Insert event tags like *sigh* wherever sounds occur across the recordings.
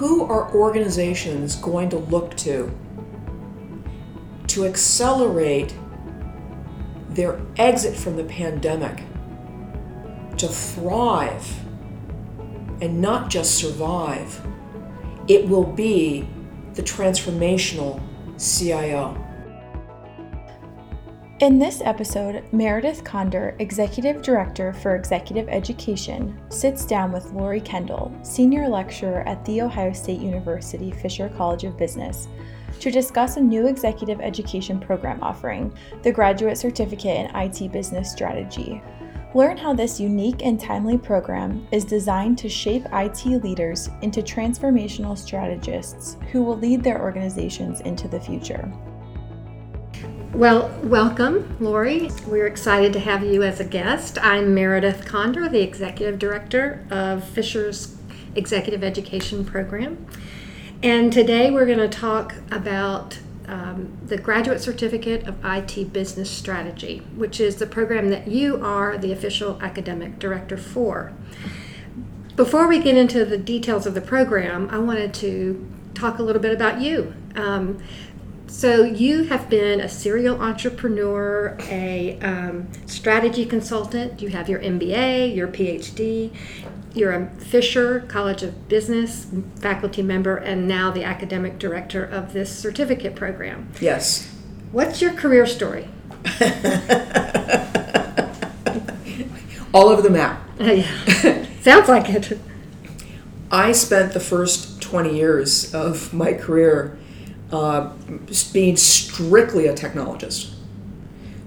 who are organizations going to look to to accelerate their exit from the pandemic to thrive and not just survive? It will be the transformational CIO. In this episode, Meredith Condor, Executive Director for Executive Education, sits down with Lori Kendall, Senior Lecturer at The Ohio State University Fisher College of Business, to discuss a new executive education program offering, the Graduate Certificate in IT Business Strategy. Learn how this unique and timely program is designed to shape IT leaders into transformational strategists who will lead their organizations into the future. Well, welcome, Lori. We're excited to have you as a guest. I'm Meredith Condor, the Executive Director of Fisher's Executive Education Program. And today we're going to talk about um, the Graduate Certificate of IT Business Strategy, which is the program that you are the official academic director for. Before we get into the details of the program, I wanted to talk a little bit about you. Um, so you have been a serial entrepreneur, a um, strategy consultant. You have your MBA, your PhD. You're a Fisher College of Business faculty member, and now the academic director of this certificate program. Yes. What's your career story? *laughs* All over the map. yeah. Sounds like it. I spent the first 20 years of my career uh, being strictly a technologist.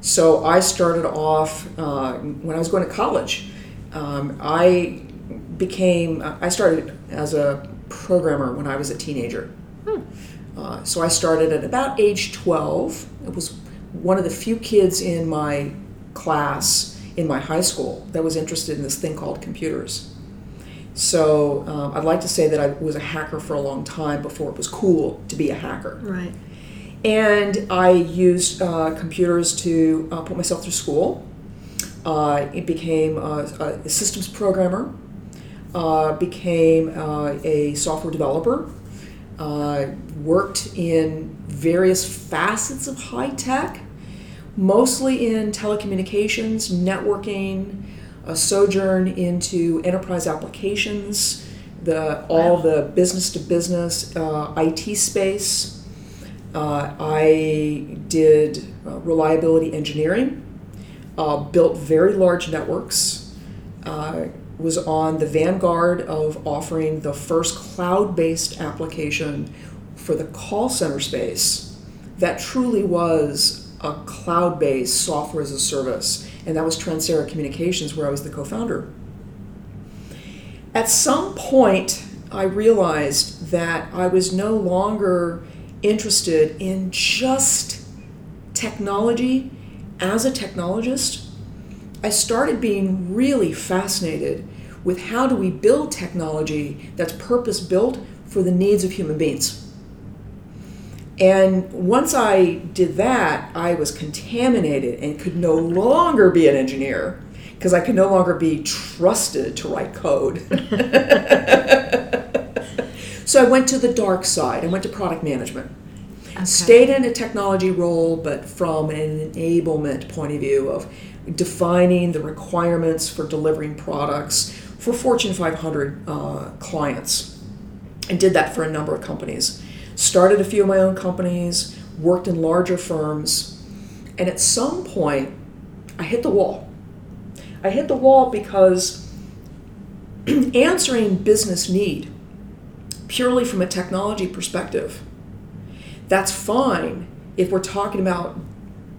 So I started off uh, when I was going to college. Um, I became, I started as a programmer when I was a teenager. Hmm. Uh, so I started at about age 12. It was one of the few kids in my class in my high school that was interested in this thing called computers. So um, I'd like to say that I was a hacker for a long time before it was cool to be a hacker. Right. And I used uh, computers to uh, put myself through school. Uh, it became a, a, systems programmer, uh, became uh, a software developer, uh, worked in various facets of high tech, mostly in telecommunications, networking, a sojourn into enterprise applications, the all the business to business uh, IT space. Uh, I did uh, reliability engineering, uh, built very large networks, uh, was on the vanguard of offering the first cloud based application for the call center space that truly was a cloud based software as a service and that was Transera Communications, where I was the co founder. At some point, I realized that I was no longer interested in just technology as a technologist. I started being really fascinated with how do we build technology that's purpose built for the needs of human beings. And once I did that, I was contaminated and could no longer be an engineer because I could no longer be trusted to write code. *laughs* so I went to the dark side. I went to product management. Okay. Stayed in a technology role, but from an enablement point of view of defining the requirements for delivering products for Fortune 500 uh, clients. And did that for a number of companies started a few of my own companies, worked in larger firms, and at some point, I hit the wall. I hit the wall because *clears throat* answering business need purely from a technology perspective, that's fine if we're talking about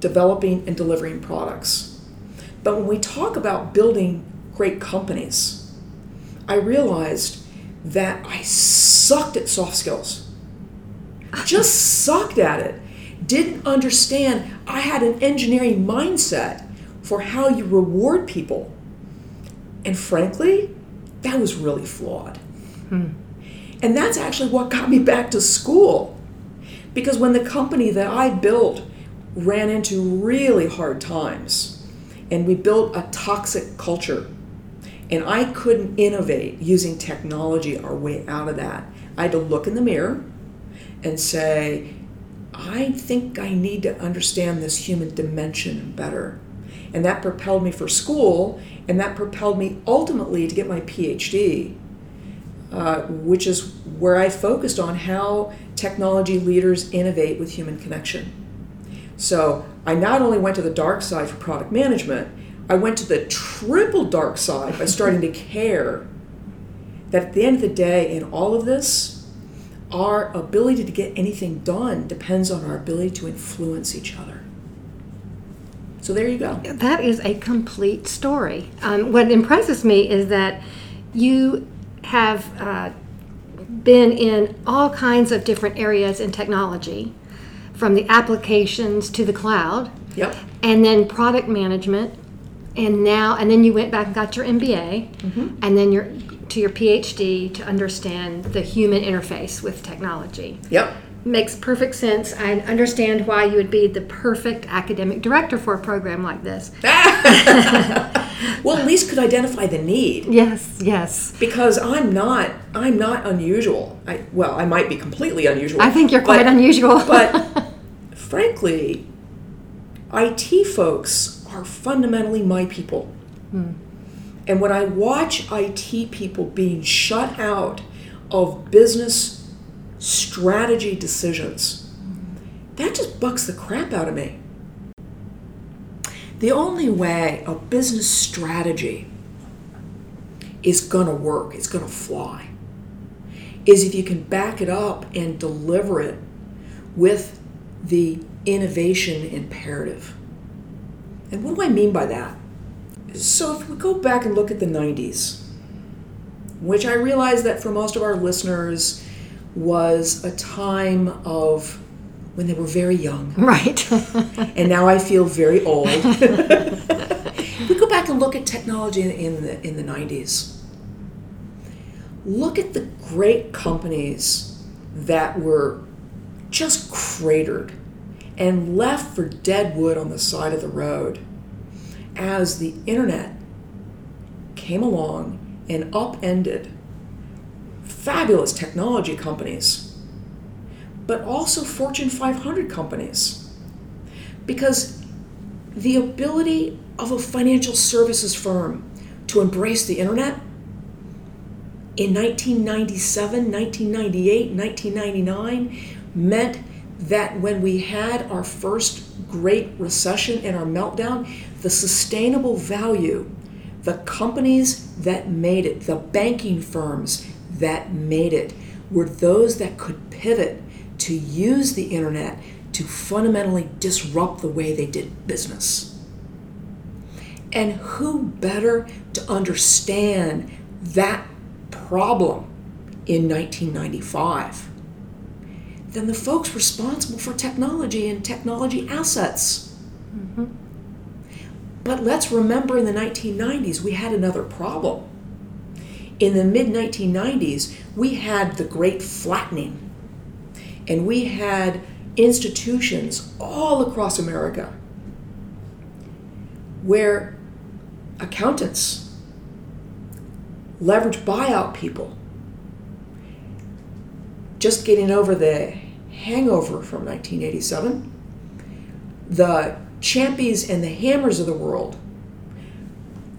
developing and delivering products. But when we talk about building great companies, I realized that I sucked at soft skills just sucked at it. Didn't understand I had an engineering mindset for how you reward people. And frankly, that was really flawed. Hmm. And that's actually what got me back to school. Because when the company that I built ran into really hard times, and we built a toxic culture, and I couldn't innovate using technology our way out of that, I had to look in the mirror and say, I think I need to understand this human dimension better. And that propelled me for school, and that propelled me ultimately to get my PhD, uh, which is where I focused on how technology leaders innovate with human connection. So I not only went to the dark side for product management, I went to the triple dark side by starting to *laughs* care that at the end of the day, in all of this, our ability to get anything done depends on our ability to influence each other. So there you go. That is a complete story. Um, what impresses me is that you have uh, been in all kinds of different areas in technology, from the applications to the cloud, Yep. and then product management, and now and then you went back and got your MBA, and then your to your PhD to understand the human interface with technology. Yep. Makes perfect sense. I understand why you would be the perfect academic director for a program like this. *laughs* *laughs* Well, at least could identify the need Yes, yes. because I'm not I'm not unusual. I well, I might be completely unusual. I think you're quite *laughs* but- unusual. But frankly, IT folks are fundamentally my people. Hmm. And when I watch IT people being shut out of business strategy decisions, that just bucks the crap out of me. The only way a business strategy is going to work, it's going to fly, is if you can back it up and deliver it with the innovation imperative. And what do I mean by that? So, if we go back and look at the 90s, which I realize that for most of our listeners was a time of when they were very young, right. *laughs* and now I feel very old. we go back and look at technology in, in the in the 90s. Look at the great companies that were just cratered and left for dead wood on the side of the road as the internet came along and upended fabulous technology companies, but also Fortune 500 companies. Because the ability of a financial services firm to embrace the internet in 1997, 1998, 1999 meant that when we had our first great recession and our meltdown, the sustainable value, the companies that made it, the banking firms that made it, were those that could pivot to use the internet to fundamentally disrupt the way they did business. And who better to understand that problem in 1995 than the folks responsible for technology and technology assets? Mm-hmm. But let's remember in the 1990s, we had another problem. In the mid 1990s, we had the great flattening, and we had institutions all across America where accountants leverage buyout people just getting over the hangover from 1987 the Champys and the hammers of the world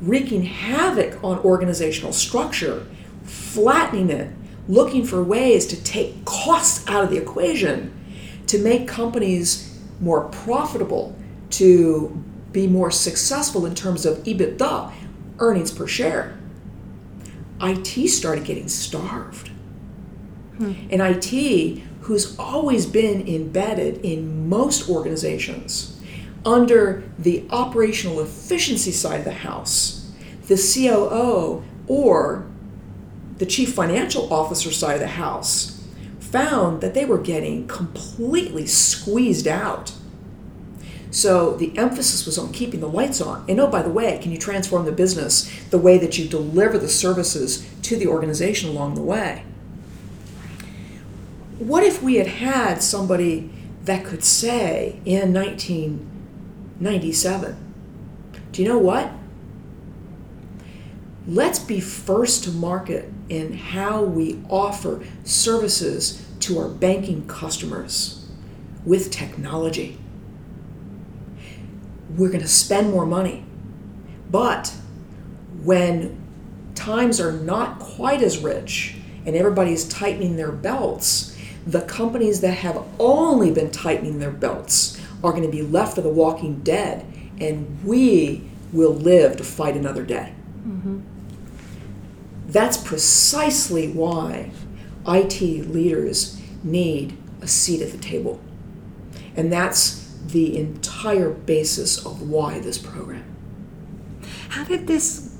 wreaking havoc on organizational structure flattening it looking for ways to take costs out of the equation to make companies more profitable to be more successful in terms of ebitda earnings per share. It started getting starved. Hmm. And IT, who's always been embedded in most organizations under the operational efficiency side of the house, the COO or the chief financial officer side of the house, found that they were getting completely squeezed out. So the emphasis was on keeping the lights on. And oh, by the way, can you transform the business the way that you deliver the services to the organization along the way? what if we had had somebody that could say in 1997, do you know what? let's be first to market in how we offer services to our banking customers with technology. We're going to spend more money. But when times are not quite as rich and everybody's tightening their belts, the companies that have only been tightening their belts are going to be left for the walking dead, and we will live to fight another day. Mm-hmm. That's precisely why IT leaders need a seat at the table. And that's the entire basis of why this program. How did this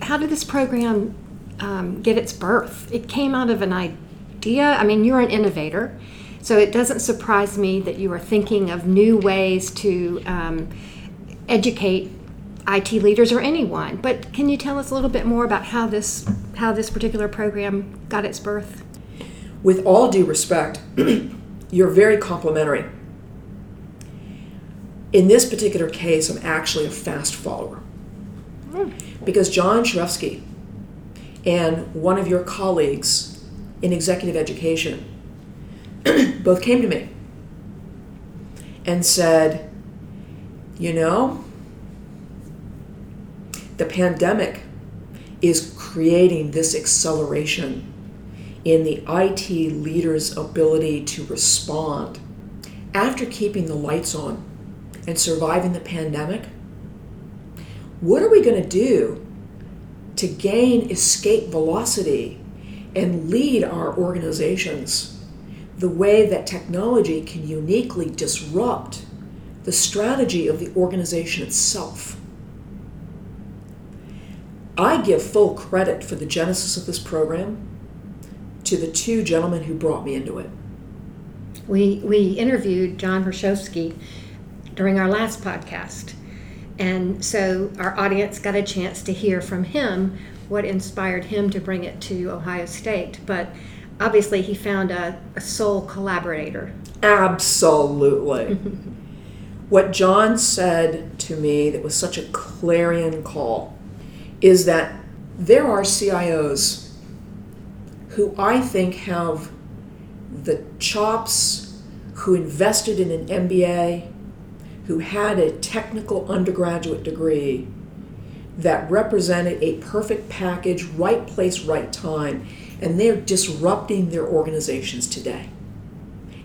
how did this program um, get its birth? It came out of an idea. I mean, you're an innovator, so it doesn't surprise me that you are thinking of new ways to um, educate IT leaders or anyone. But can you tell us a little bit more about how this how this particular program got its birth? With all due respect, *clears throat* you're very complimentary. In this particular case, I'm actually a fast follower. Mm. Because John Sharefsky and one of your colleagues in executive education *clears throat* both came to me and said, you know, the pandemic is creating this acceleration in the IT leader's ability to respond. After keeping the lights on and surviving the pandemic, what are we going to do to gain escape velocity and lead our organizations the way that technology can uniquely disrupt the strategy of the organization itself? I give full credit for the genesis of this program to the two gentlemen who brought me into it. We, we interviewed John Hershowski during our last podcast. And so our audience got a chance to hear from him what inspired him to bring it to Ohio State. But obviously, he found a, a soul collaborator. Absolutely. *laughs* what John said to me that was such a clarion call is that there are CIOs who I think have the chops, who invested in an MBA, who had a technical undergraduate degree that represented a perfect package, right place, right time, and they're disrupting their organizations today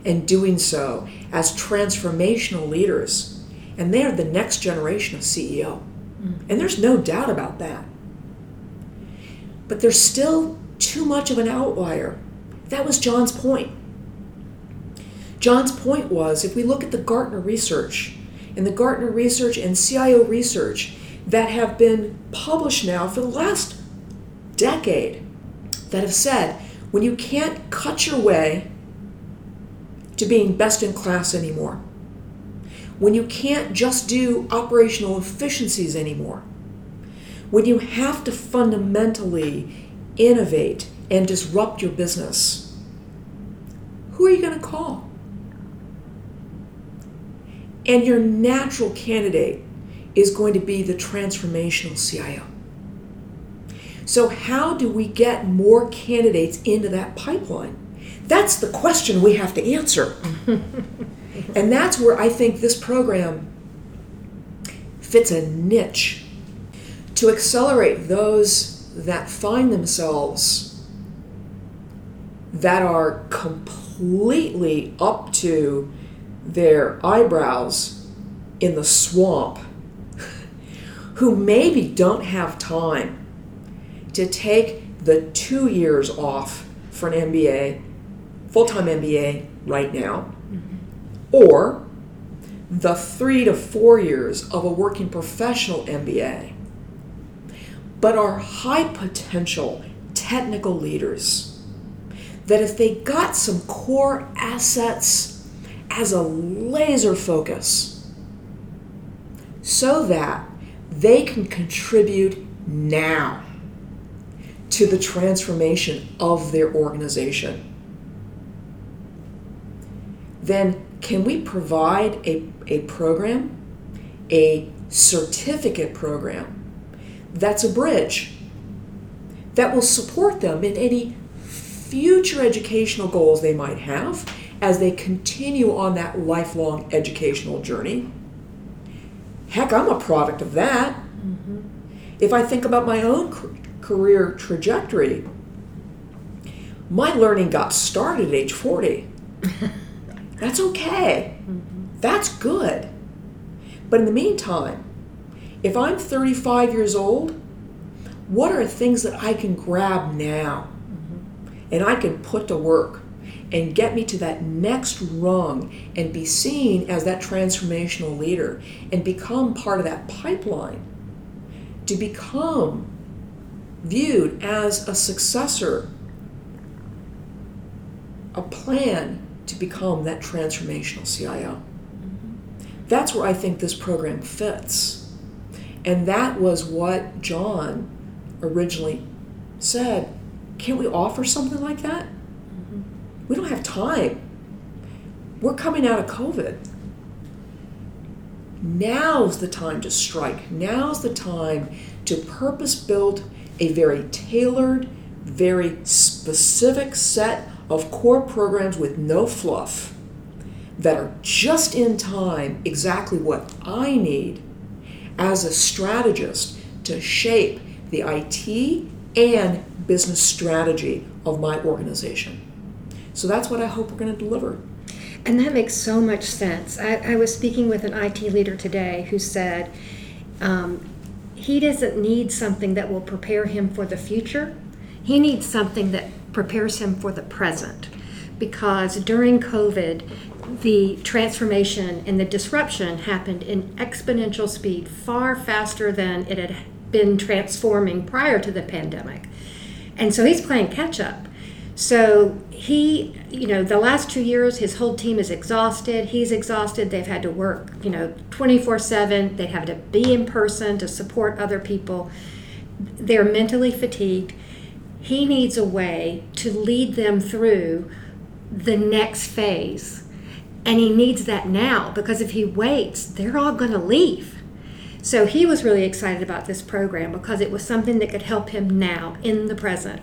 and doing so as transformational leaders. And they're the next generation of CEO. Mm. And there's no doubt about that. But there's still too much of an outlier. That was John's point. John's point was if we look at the Gartner research, and the Gartner research and CIO research that have been published now for the last decade, that have said when you can't cut your way to being best in class anymore, when you can't just do operational efficiencies anymore, when you have to fundamentally innovate and disrupt your business, who are you going to call? And your natural candidate is going to be the transformational CIO. So, how do we get more candidates into that pipeline? That's the question we have to answer. *laughs* And that's where I think this program fits a niche to accelerate those that find themselves that are completely up to their eyebrows in the swamp, *laughs* who maybe don't have time to take the two years off for an MBA, full time MBA right now mm-hmm. or the three to four years of a working professional MBA, but are high potential technical leaders. That if they got some core assets as a laser focus, so that they can contribute now to the transformation of their organization, then can we provide a, a program, a certificate program, that's a bridge that will support them in any future educational goals they might have as they continue on that lifelong educational journey. Heck, I'm a product of that. Mm-hmm. If I think about my own career trajectory, my learning got started at age 40. *laughs* That's okay. Mm-hmm. That's good. But in the meantime, if I'm 35 years old, what are things that I can grab now mm-hmm. and I can put to work and get me to that next rung and be seen as that transformational leader and become part of that pipeline to become viewed as a successor, a plan to become that transformational CIO. That's where I think this program fits. And that was what John originally said. Can't we offer something like that? Mm-hmm. We don't have time. We're coming out of COVID. Now's the time to strike. Now's the time to purpose build a very tailored, very specific set of core programs with no fluff that are just in time exactly what I need as a strategist to shape the IT and business strategy of my organization. So that's what I hope we're going to deliver. And that makes so much sense. I, I was speaking with an IT leader today who said um, he doesn't need something that will prepare him for the future. He needs something that prepares him for the present. Because during COVID, the transformation and the disruption happened in exponential speed, far faster than it had been transforming prior to the pandemic. And so he's playing catch up. So he, you know, the last two years, his whole team is exhausted. He's exhausted. They've had to work, you know, 24 7. They have to be in person to support other people. They're mentally fatigued. He needs a way to lead them through the next phase. And he needs that now because if he waits, they're all going to leave. So he was really excited about this program because it was something that could help him now in the present.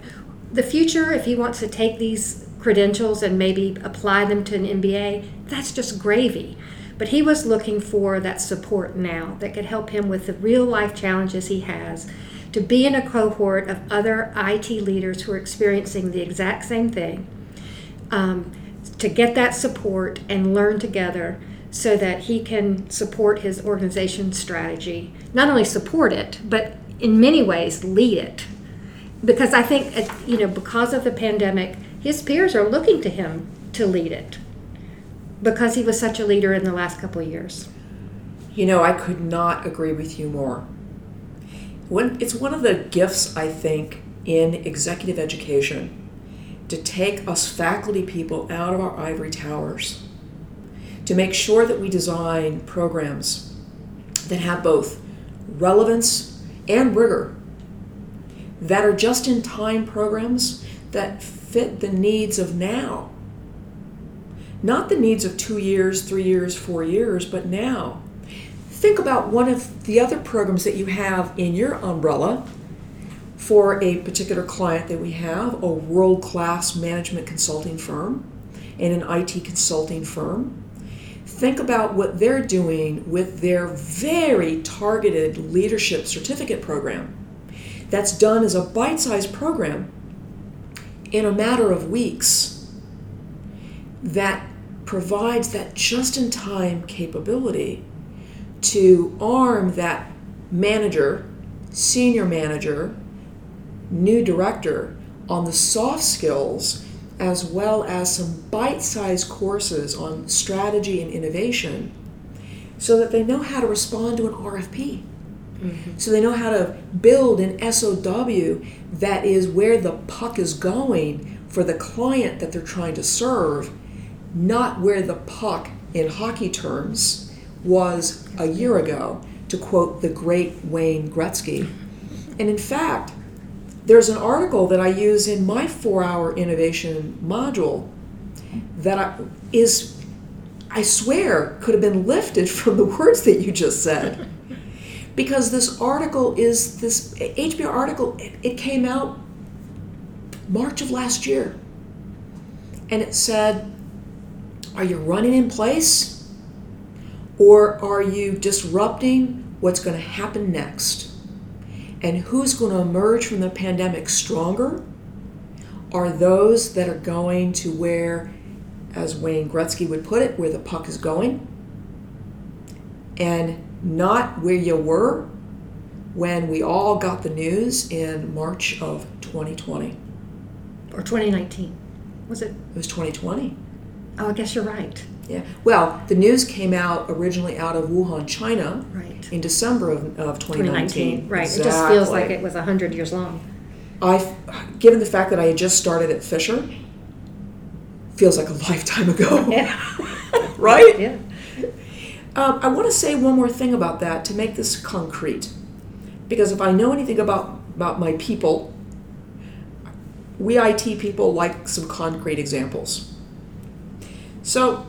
The future, if he wants to take these credentials and maybe apply them to an MBA, that's just gravy. But he was looking for that support now that could help him with the real life challenges he has to be in a cohort of other IT leaders who are experiencing the exact same thing, um, to get that support and learn together so that he can support his organization's strategy. Not only support it, but in many ways lead it. Because I think, uh, you know, because of the pandemic, his peers are looking to him to lead it because he was such a leader in the last couple of years. You know, I could not agree with you more. When, it's one of the gifts, I think, in executive education to take us faculty people out of our ivory towers to make sure that we design programs that have both relevance and rigor, that are just in time programs that fit the needs of now. Not the needs of two years, three years, four years, but now. Think about one of the other programs that you have in your umbrella for a particular client that we have, a world class management consulting firm and an IT consulting firm think about what they're doing with their very targeted leadership certificate program that's done as a bite sized program in a matter of weeks that provides that just in time capability to arm that manager, senior manager, new director on the soft skills as well as some bite sized courses on strategy and innovation so that they know how to respond to an RFP. Mm-hmm. So they know how to build an SOW that is where the puck is going for the client that they're trying to serve, not where the puck, in hockey terms, was a year ago, to quote the great Wayne Gretzky. And in fact, there's an article that I use in my four hour innovation module that is, I swear, could have been lifted *laughs* from the words that you just said. Because this article is this HBR article, it, it came out March of last year. And it said, Are you running in place? Or are you disrupting what's going to happen next? And who's going to emerge from the pandemic stronger are those that are going to where, as Wayne Gretzky would put it, where the puck is going, and not where you were when we all got the news in March of 2020. Or 2019. Was it? It was 2020. Oh, I guess you're right. Yeah. Well, the news came out originally out of Wuhan, China, Right. in December of, of 2019. Right. It just feels like it was 100 years long. I, given the fact that I had just started at Fisher, feels like a *laughs* lifetime ago, Yeah. right? Yeah. Um, I want to say one more thing about that to make this concrete, because if I know anything about about my people, we IT people like some concrete examples. So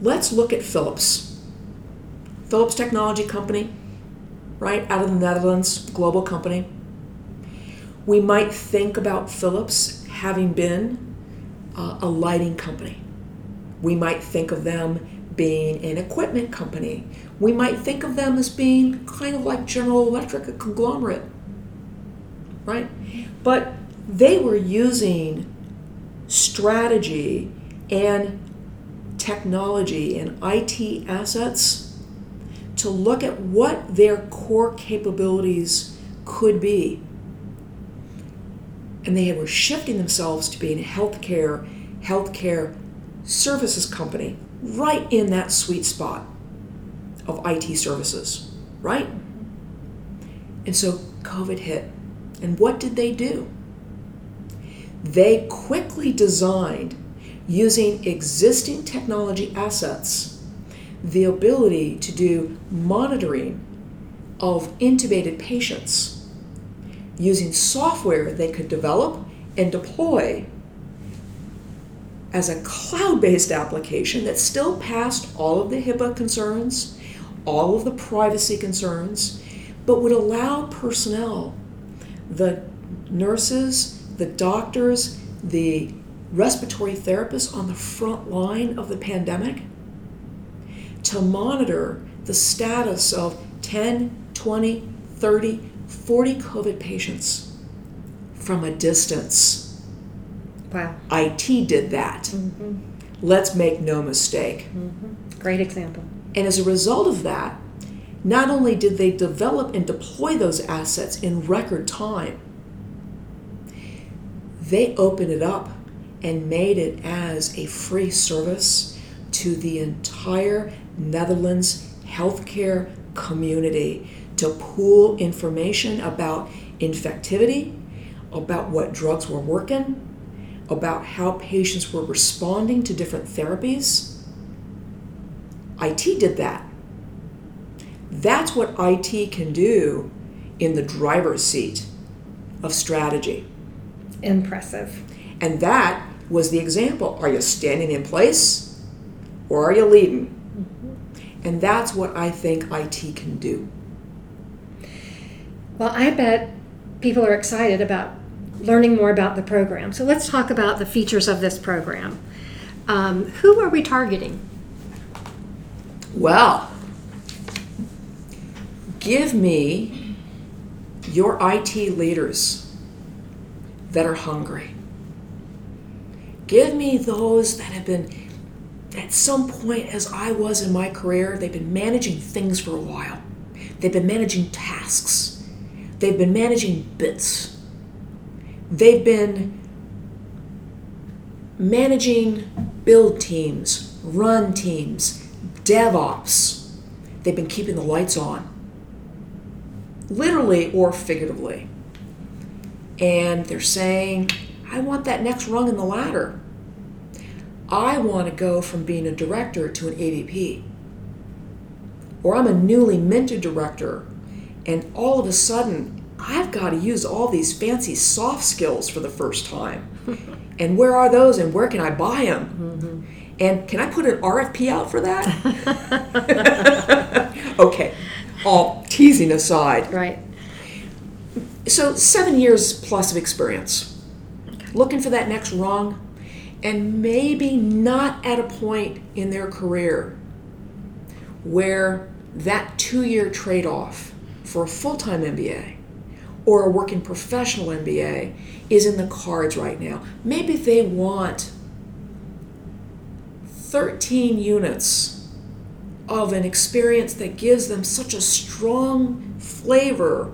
let's look at Philips. Philips Technology Company, right out of the Netherlands, global company. We might think about Philips having been uh, a lighting company. We might think of them being an equipment company. We might think of them as being kind of like General Electric, a conglomerate, right? But they were using strategy and technology and IT assets to look at what their core capabilities could be. And they were shifting themselves to being a healthcare, healthcare services company right in that sweet spot of IT services, right? And so COVID hit. And what did they do? They quickly designed, using existing technology assets, the ability to do monitoring of intubated patients using software they could develop and deploy as a cloud based application that still passed all of the HIPAA concerns, all of the privacy concerns, but would allow personnel, the nurses, the doctors, the respiratory therapists on the front line of the pandemic to monitor the status of 10, 20, 30, 40 COVID patients from a distance. Wow. IT did that. Mm-hmm. Let's make no mistake. Mm-hmm. Great example. And as a result of that, not only did they develop and deploy those assets in record time, they opened it up and made it as a free service to the entire Netherlands healthcare community to pool information about infectivity, about what drugs were working, about how patients were responding to different therapies. IT did that. That's what IT can do in the driver's seat of strategy. Impressive. And that was the example. Are you standing in place or are you leading? Mm-hmm. And that's what I think IT can do. Well, I bet people are excited about learning more about the program. So let's talk about the features of this program. Um, who are we targeting? Well, give me your IT leaders that are hungry. Give me those that have been, at some point, as I was in my career, they've been managing things for a while. They've been managing tasks. They've been managing bits. They've been managing build teams, run teams, DevOps. They've been keeping the lights on, literally or figuratively. And they're saying, I want that next rung in the ladder. I want to go from being a director to an AVP. Or I'm a newly minted director, and all of a sudden, I've got to use all these fancy soft skills for the first time. *laughs* and where are those, and where can I buy them? Mm-hmm. And can I put an RFP out for that? *laughs* *laughs* okay, all teasing aside, Right. So, seven years plus of experience. Looking for that next rung, and maybe not at a point in their career where that two year trade off for a full time MBA or a working professional MBA is in the cards right now. Maybe they want 13 units of an experience that gives them such a strong flavor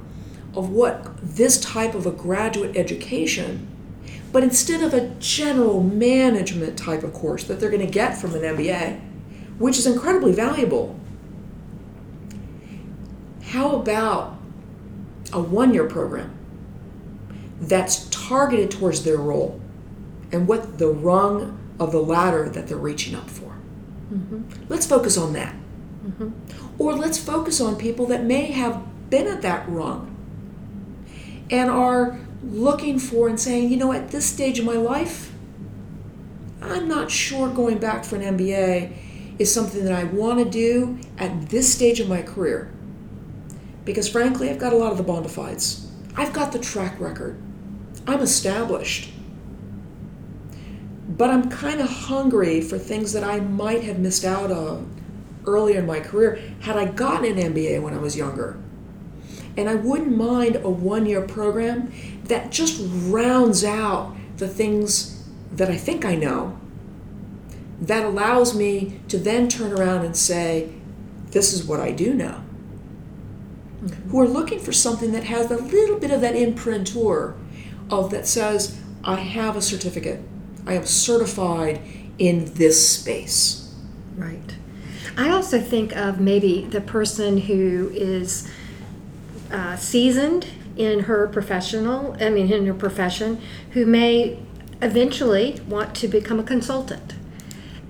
of what this type of a graduate education, but instead of a general management type of course that they're going to get from an MBA, which is incredibly valuable, how about a one year program that's targeted towards their role and what the rung of the ladder that they're reaching up for? Mm-hmm. Let's focus on that. Mm-hmm. Or let's focus on people that may have been at that rung and are looking for and saying, you know, at this stage of my life, I'm not sure going back for an MBA is something that I want to do at this stage of my career. Because frankly, I've got a lot of the bona fides. I've got the track record. I'm established. But I'm kind of hungry for things that I might have missed out on earlier in my career had I gotten an MBA when I was younger. And I wouldn't mind a one year program that just rounds out the things that I think I know, that allows me to then turn around and say, This is what I do know. Who are looking for something that has a little bit of that imprintur of that says, I have a certificate, I am certified in this space. Right. I also think of maybe the person who is uh, seasoned in her professional, I mean, in her profession, who may eventually want to become a consultant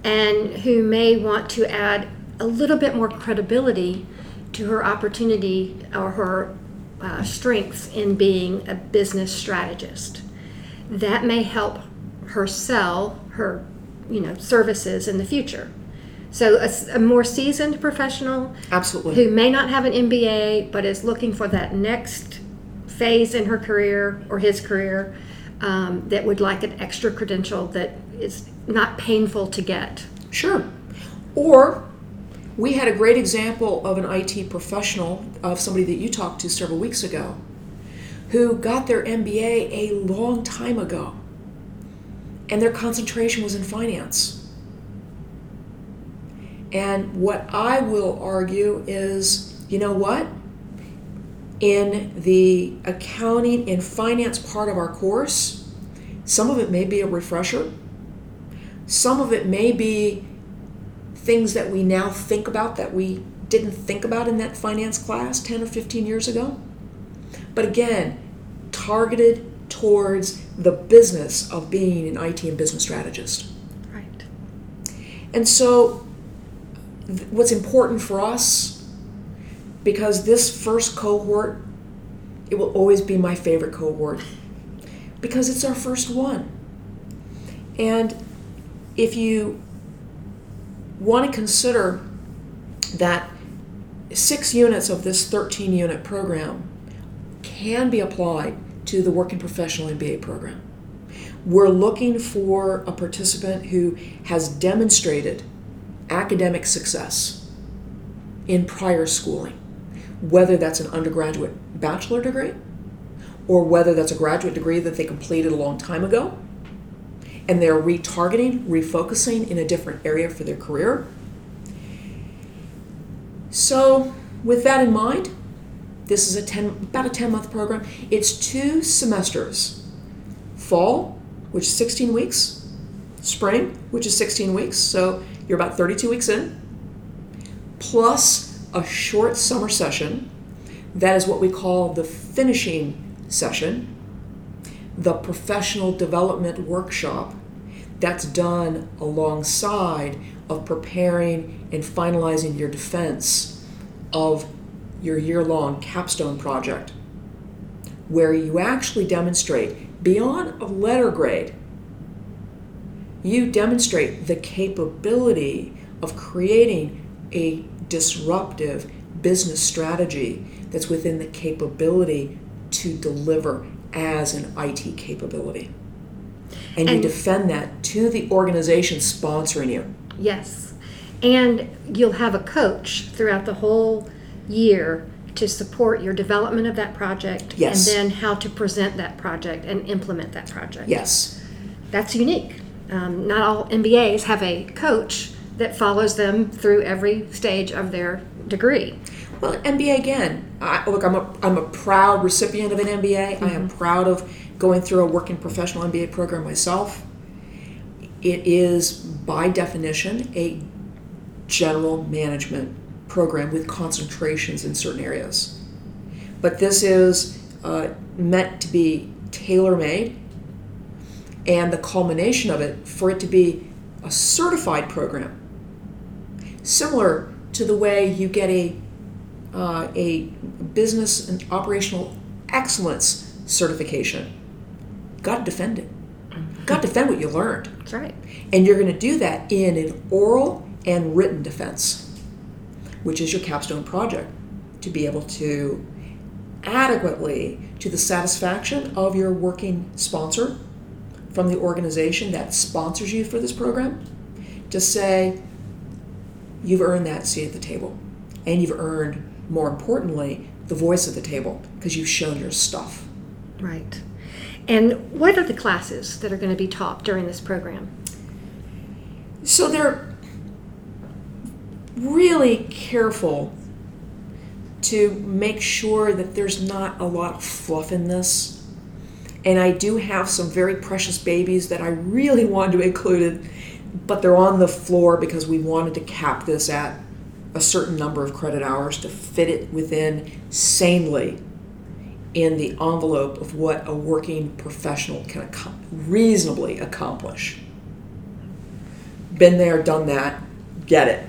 and who may want to add a little bit more credibility to her opportunity or her uh, strengths in being a business strategist. That may help her sell her, you know, services in the future. So a, a, more seasoned professional, absolutely, who may not have an MBA but is looking for that next phase in her career or his career, um, that would like an extra credential that is not painful to get. Sure, or we had a great example of an IT professional of somebody that you talked to several weeks ago, who got their MBA a long time ago, and their concentration was in finance and what I will argue is you know what? In the accounting and finance part of our course, some of it may be a refresher, some of it may be things that we now think about that we didn't think about in that finance class 10 or 15 years ago. But again, targeted towards the business of being an IT and business strategist. Right. And so what's important for us because this first cohort it will always be my favorite cohort because it's our first one and if you want to consider that six units of this 13 unit program can be applied to the working professional MBA program. We're looking for a participant who has demonstrated academic success in prior schooling, whether that's an undergraduate bachelor degree or whether that's a graduate degree that they completed a long time ago and they're retargeting, refocusing in a different area for their career. So, with that in mind, this is a 10 about a 10 month program. It's two semesters. Fall, which is 16 weeks, spring, which is 16 weeks. So you're about 32 weeks in, plus a short summer session. That is what we call the finishing session, the professional development workshop that's done alongside of preparing and finalizing your defense of your year long capstone project, where you actually demonstrate beyond a letter grade you demonstrate the capability of creating a disruptive business strategy that's within the capability to deliver as an IT capability. And, you defend that to the organization sponsoring you. Yes. And you'll have a coach throughout the whole year to support your development of that project Yes. and then how to present that project and implement that project. Yes. That's unique. Um, not all MBAs have a coach that follows them through every stage of their degree. Well, MBA again. I, look, I'm a, I'm a proud recipient of an MBA. I am proud of going through a working professional MBA program myself. It is, by definition, a general management program with concentrations in certain areas. But this is uh, meant to be tailor made, and the culmination of it for it to be a certified program. Similar to the way you get a uh, a business and operational excellence certification. Got to defend it. Got to defend what you learned. That's right. And you're going to do that in an oral and written defense, which is your capstone project, to be able to adequately, to the satisfaction of your working sponsor from the organization that sponsors you for this program, to say, you've earned that seat at the table. And you've earned, more importantly, the voice at the table because you've shown your stuff. Right. And what are the classes that are going to be taught during this program? So they're really careful to make sure that there's not a lot of fluff in this. And I do have some very precious babies that I really *laughs* wanted to include, but they're on the floor because we wanted to cap this at a certain number of credit hours to fit it within sanely in the envelope of what a working professional can ac- reasonably accomplish. Been there, done that, get it.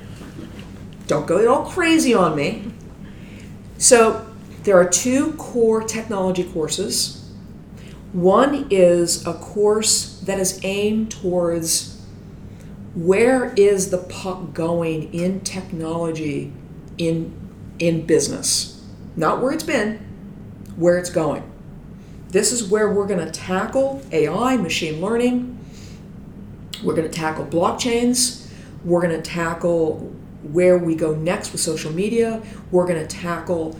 Don't go all crazy on me. So, there are two core technology courses. One is a course that is aimed towards where is the puck going in technology in in business not where it's been where it's going. This is where we're going to tackle ai machine learning. We're going to tackle blockchains. We're going to tackle where we go next with social media. We're going to tackle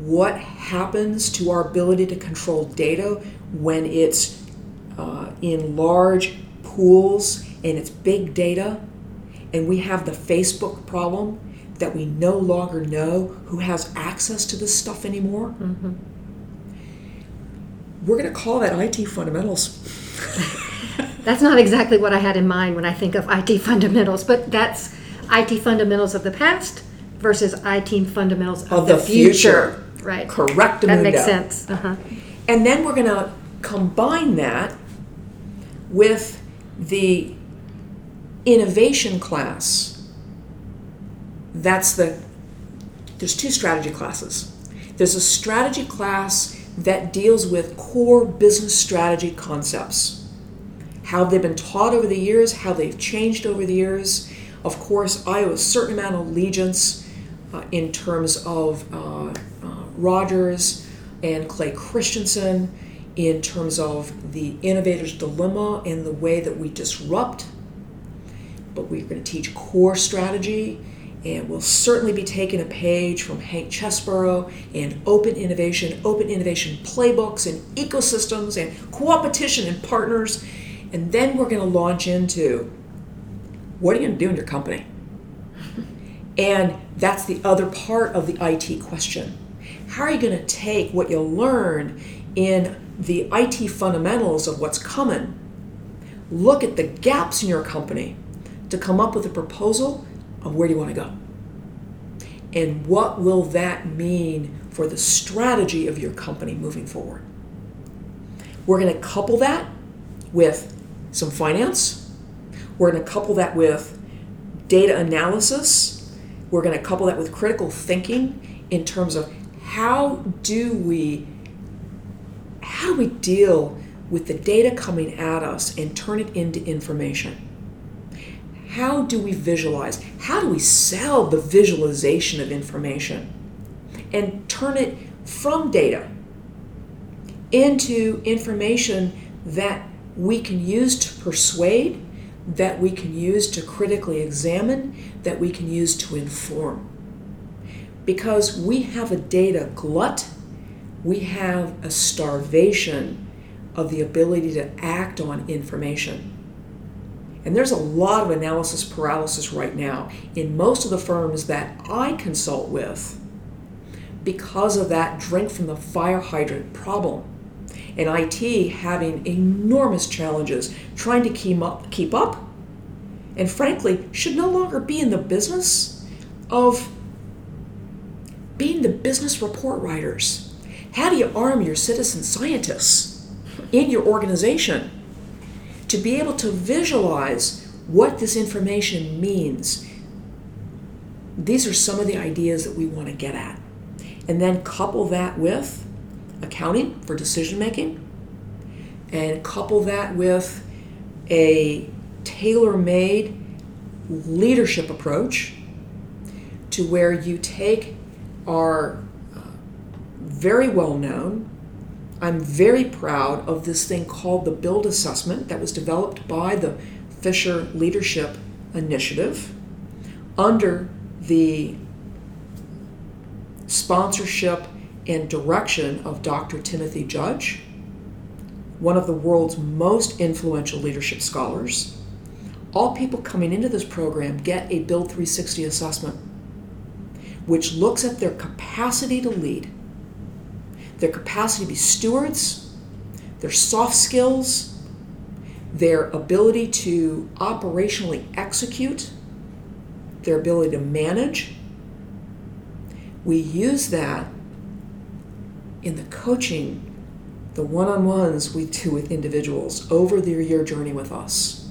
what happens to our ability to control data when it's uh, in large pools and it's big data, and we have the Facebook problem that we no longer know who has access to this stuff anymore. We're going to call that IT fundamentals. *laughs* That's not exactly what I had in mind when I think of IT fundamentals, but that's IT fundamentals of the past versus IT fundamentals of, Of the, the future. future. Right. Correct. That makes sense. Uh-huh. And then we're going to combine that with the innovation class. That's the, there's two strategy classes. There's a strategy class that deals with core business strategy concepts. How they've been taught over the years, how they've changed over the years. Of course, I owe a certain amount of allegiance uh, in terms of uh, uh, Rogers and Clay Christensen, in terms of the innovator's dilemma and the way that we disrupt. But we're going to teach core strategy, and we'll certainly be taking a page from Hank Chesbrough and open innovation, open innovation playbooks and ecosystems and co-opetition and partners. And then we're going to launch into what are you going to do in your company? And that's the other part of the IT question. How are you going to take what you learn in the IT fundamentals of what's coming, look at the gaps in your company to come up with a proposal of where do you want to go? And what will that mean for the strategy of your company moving forward? We're going to couple that with some finance. We're going to couple that with data analysis. We're going to couple that with critical thinking in terms of how do we how do we deal with the data coming at us and turn it into information? How do we visualize? How do we sell the visualization of information and turn it from data into information that we can use to persuade, that we can use to critically examine, that we can use to inform. Because we have a data glut, we have a starvation of the ability to act on information. And there's a lot of analysis paralysis right now in most of the firms that I consult with because of that drink from the fire hydrant problem. And IT having enormous challenges trying to keep up, keep up and frankly should no longer be in the business of being the business report writers. How do you arm your citizen scientists in your organization to be able to visualize what this information means? These are some of the ideas that we want to get at. And then couple that with accounting for decision making, and couple that with a tailor made leadership approach to where you take our uh, very well known. I'm very proud of this thing called the Build Assessment that was developed by the Fisher Leadership Initiative under the sponsorship and direction of Dr. Timothy Judge, one of the world's most influential leadership scholars. All people coming into this program get a Build 360 assessment, which looks at their capacity to lead, their capacity to be stewards, their soft skills, their ability to operationally execute, their ability to manage, we use that in the coaching, the one on ones we do with individuals over their year journey with us,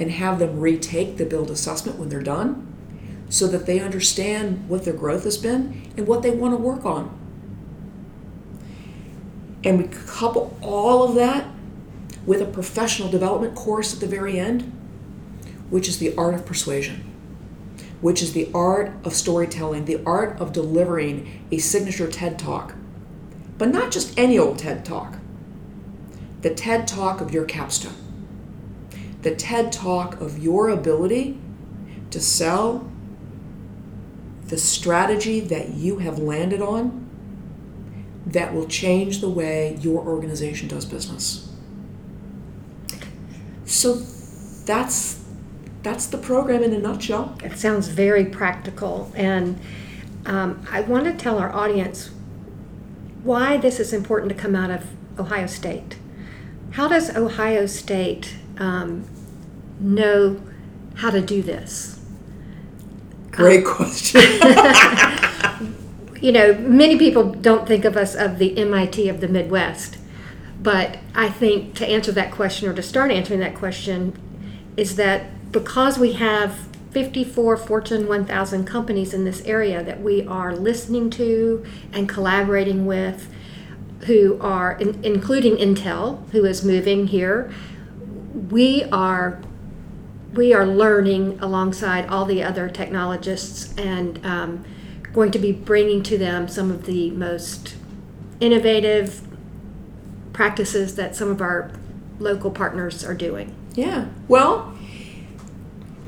and have them retake the build assessment when they're done so that they understand what their growth has been and what they want to work on. And we couple all of that with a professional development course at the very end, which is the art of persuasion which is the art of storytelling, the art of delivering a signature TED Talk. But not just any old TED Talk, the TED Talk of your capstone, the TED Talk of your ability to sell the strategy that you have landed on that will change the way your organization does business. So that's that's the program in a nutshell. It sounds very practical, and um, I want to tell our audience why this is important to come out of Ohio State. How does Ohio State um, know how to do this? Great um, question. *laughs* *laughs* you know, many people don't think of us of the MIT of the Midwest, but I think to answer that question or to start answering that question is that because we have 54 Fortune 1000 companies in this area that we are listening to and collaborating with, who are, in, including Intel, who is moving here, we are we are learning alongside all the other technologists and um, going to be bringing to them some of the most innovative practices that some of our local partners are doing. Yeah. Well,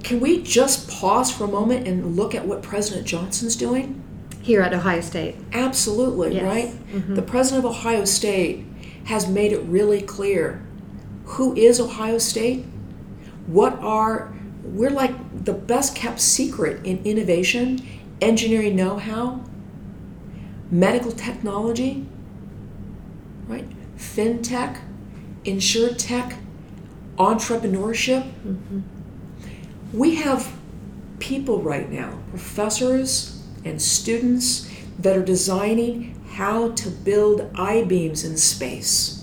can we just pause for a moment and look at what President Johnson's doing? Here at Ohio State. Absolutely, yes. right? Mm-hmm. The president of Ohio State has made it really clear who is Ohio State? What are, we're like the best kept secret in innovation, engineering know how, medical technology, right? FinTech, tech, entrepreneurship. Mm-hmm we have people right now, professors and students, that are designing how to build I beams in space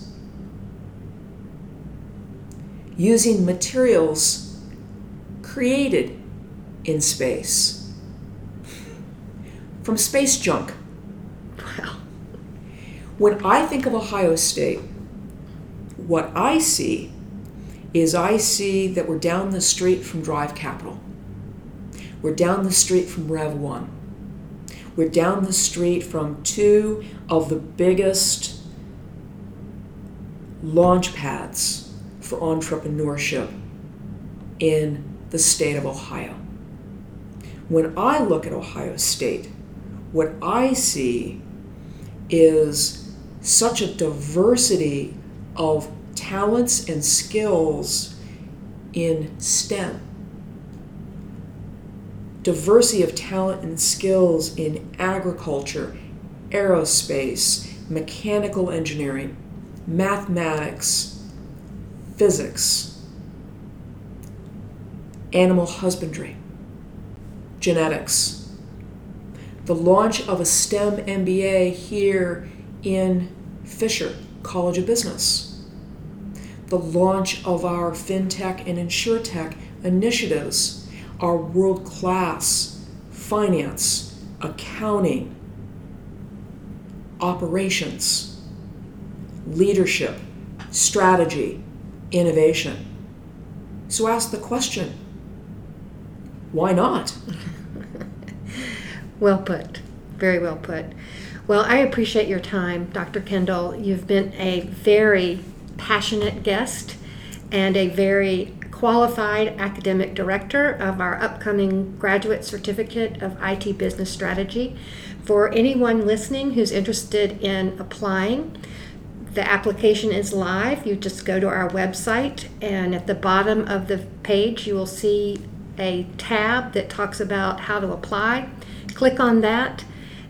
using materials created in space from space junk. Wow. When I think of Ohio State, what I see is I see that we're down the street from Drive Capital. We're down the street from Rev 1. We're down the street from two of the biggest launch pads for entrepreneurship in the state of Ohio. When I look at Ohio State, what I see is such a diversity of talents and skills in STEM. Diversity of talent and skills in agriculture, aerospace, mechanical engineering, mathematics, physics, animal husbandry, genetics. The launch of a STEM MBA here in Fisher College of Business. The launch of our FinTech and InsureTech initiatives, our world class finance, accounting, operations, leadership, strategy, innovation. So ask the question why not? *laughs* well put. Very well put. Well, I appreciate your time, Dr. Kendall. You've been a very passionate guest and a very qualified academic director of our upcoming graduate certificate of IT business strategy. For anyone listening who's interested in applying, the application is live. You just go to our website, and at the bottom of the page, you will see a tab that talks about how to apply. Click on that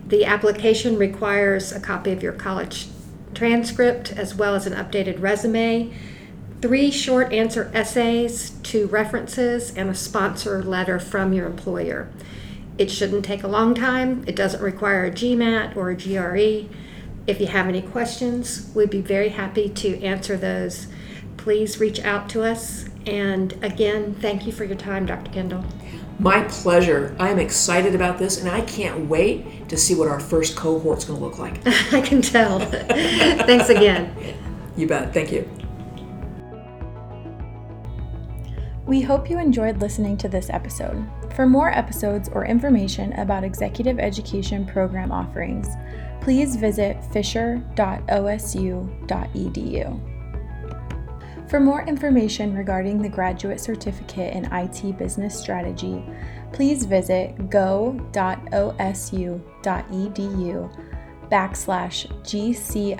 the application requires a copy of your college transcript as well as an updated resume, three short answer essays, two references, and a sponsor letter from your employer. It shouldn't take a long time. It doesn't require a GMAT or a GRE. If you have any questions, we'd be very happy to answer those. Please reach out to us. And again, thank you for your time, Dr. Kendall. My pleasure. I am excited about this and I can't wait to see what our first cohort's going to look like. *laughs* I can tell. *laughs* Thanks again. You bet. Thank you. We hope you enjoyed listening to this episode. For more episodes or information about executive education program offerings, please visit fisher.osu.edu. For more information regarding the graduate certificate in IT business strategy, please visit go.osu.edu backslash GCITBS.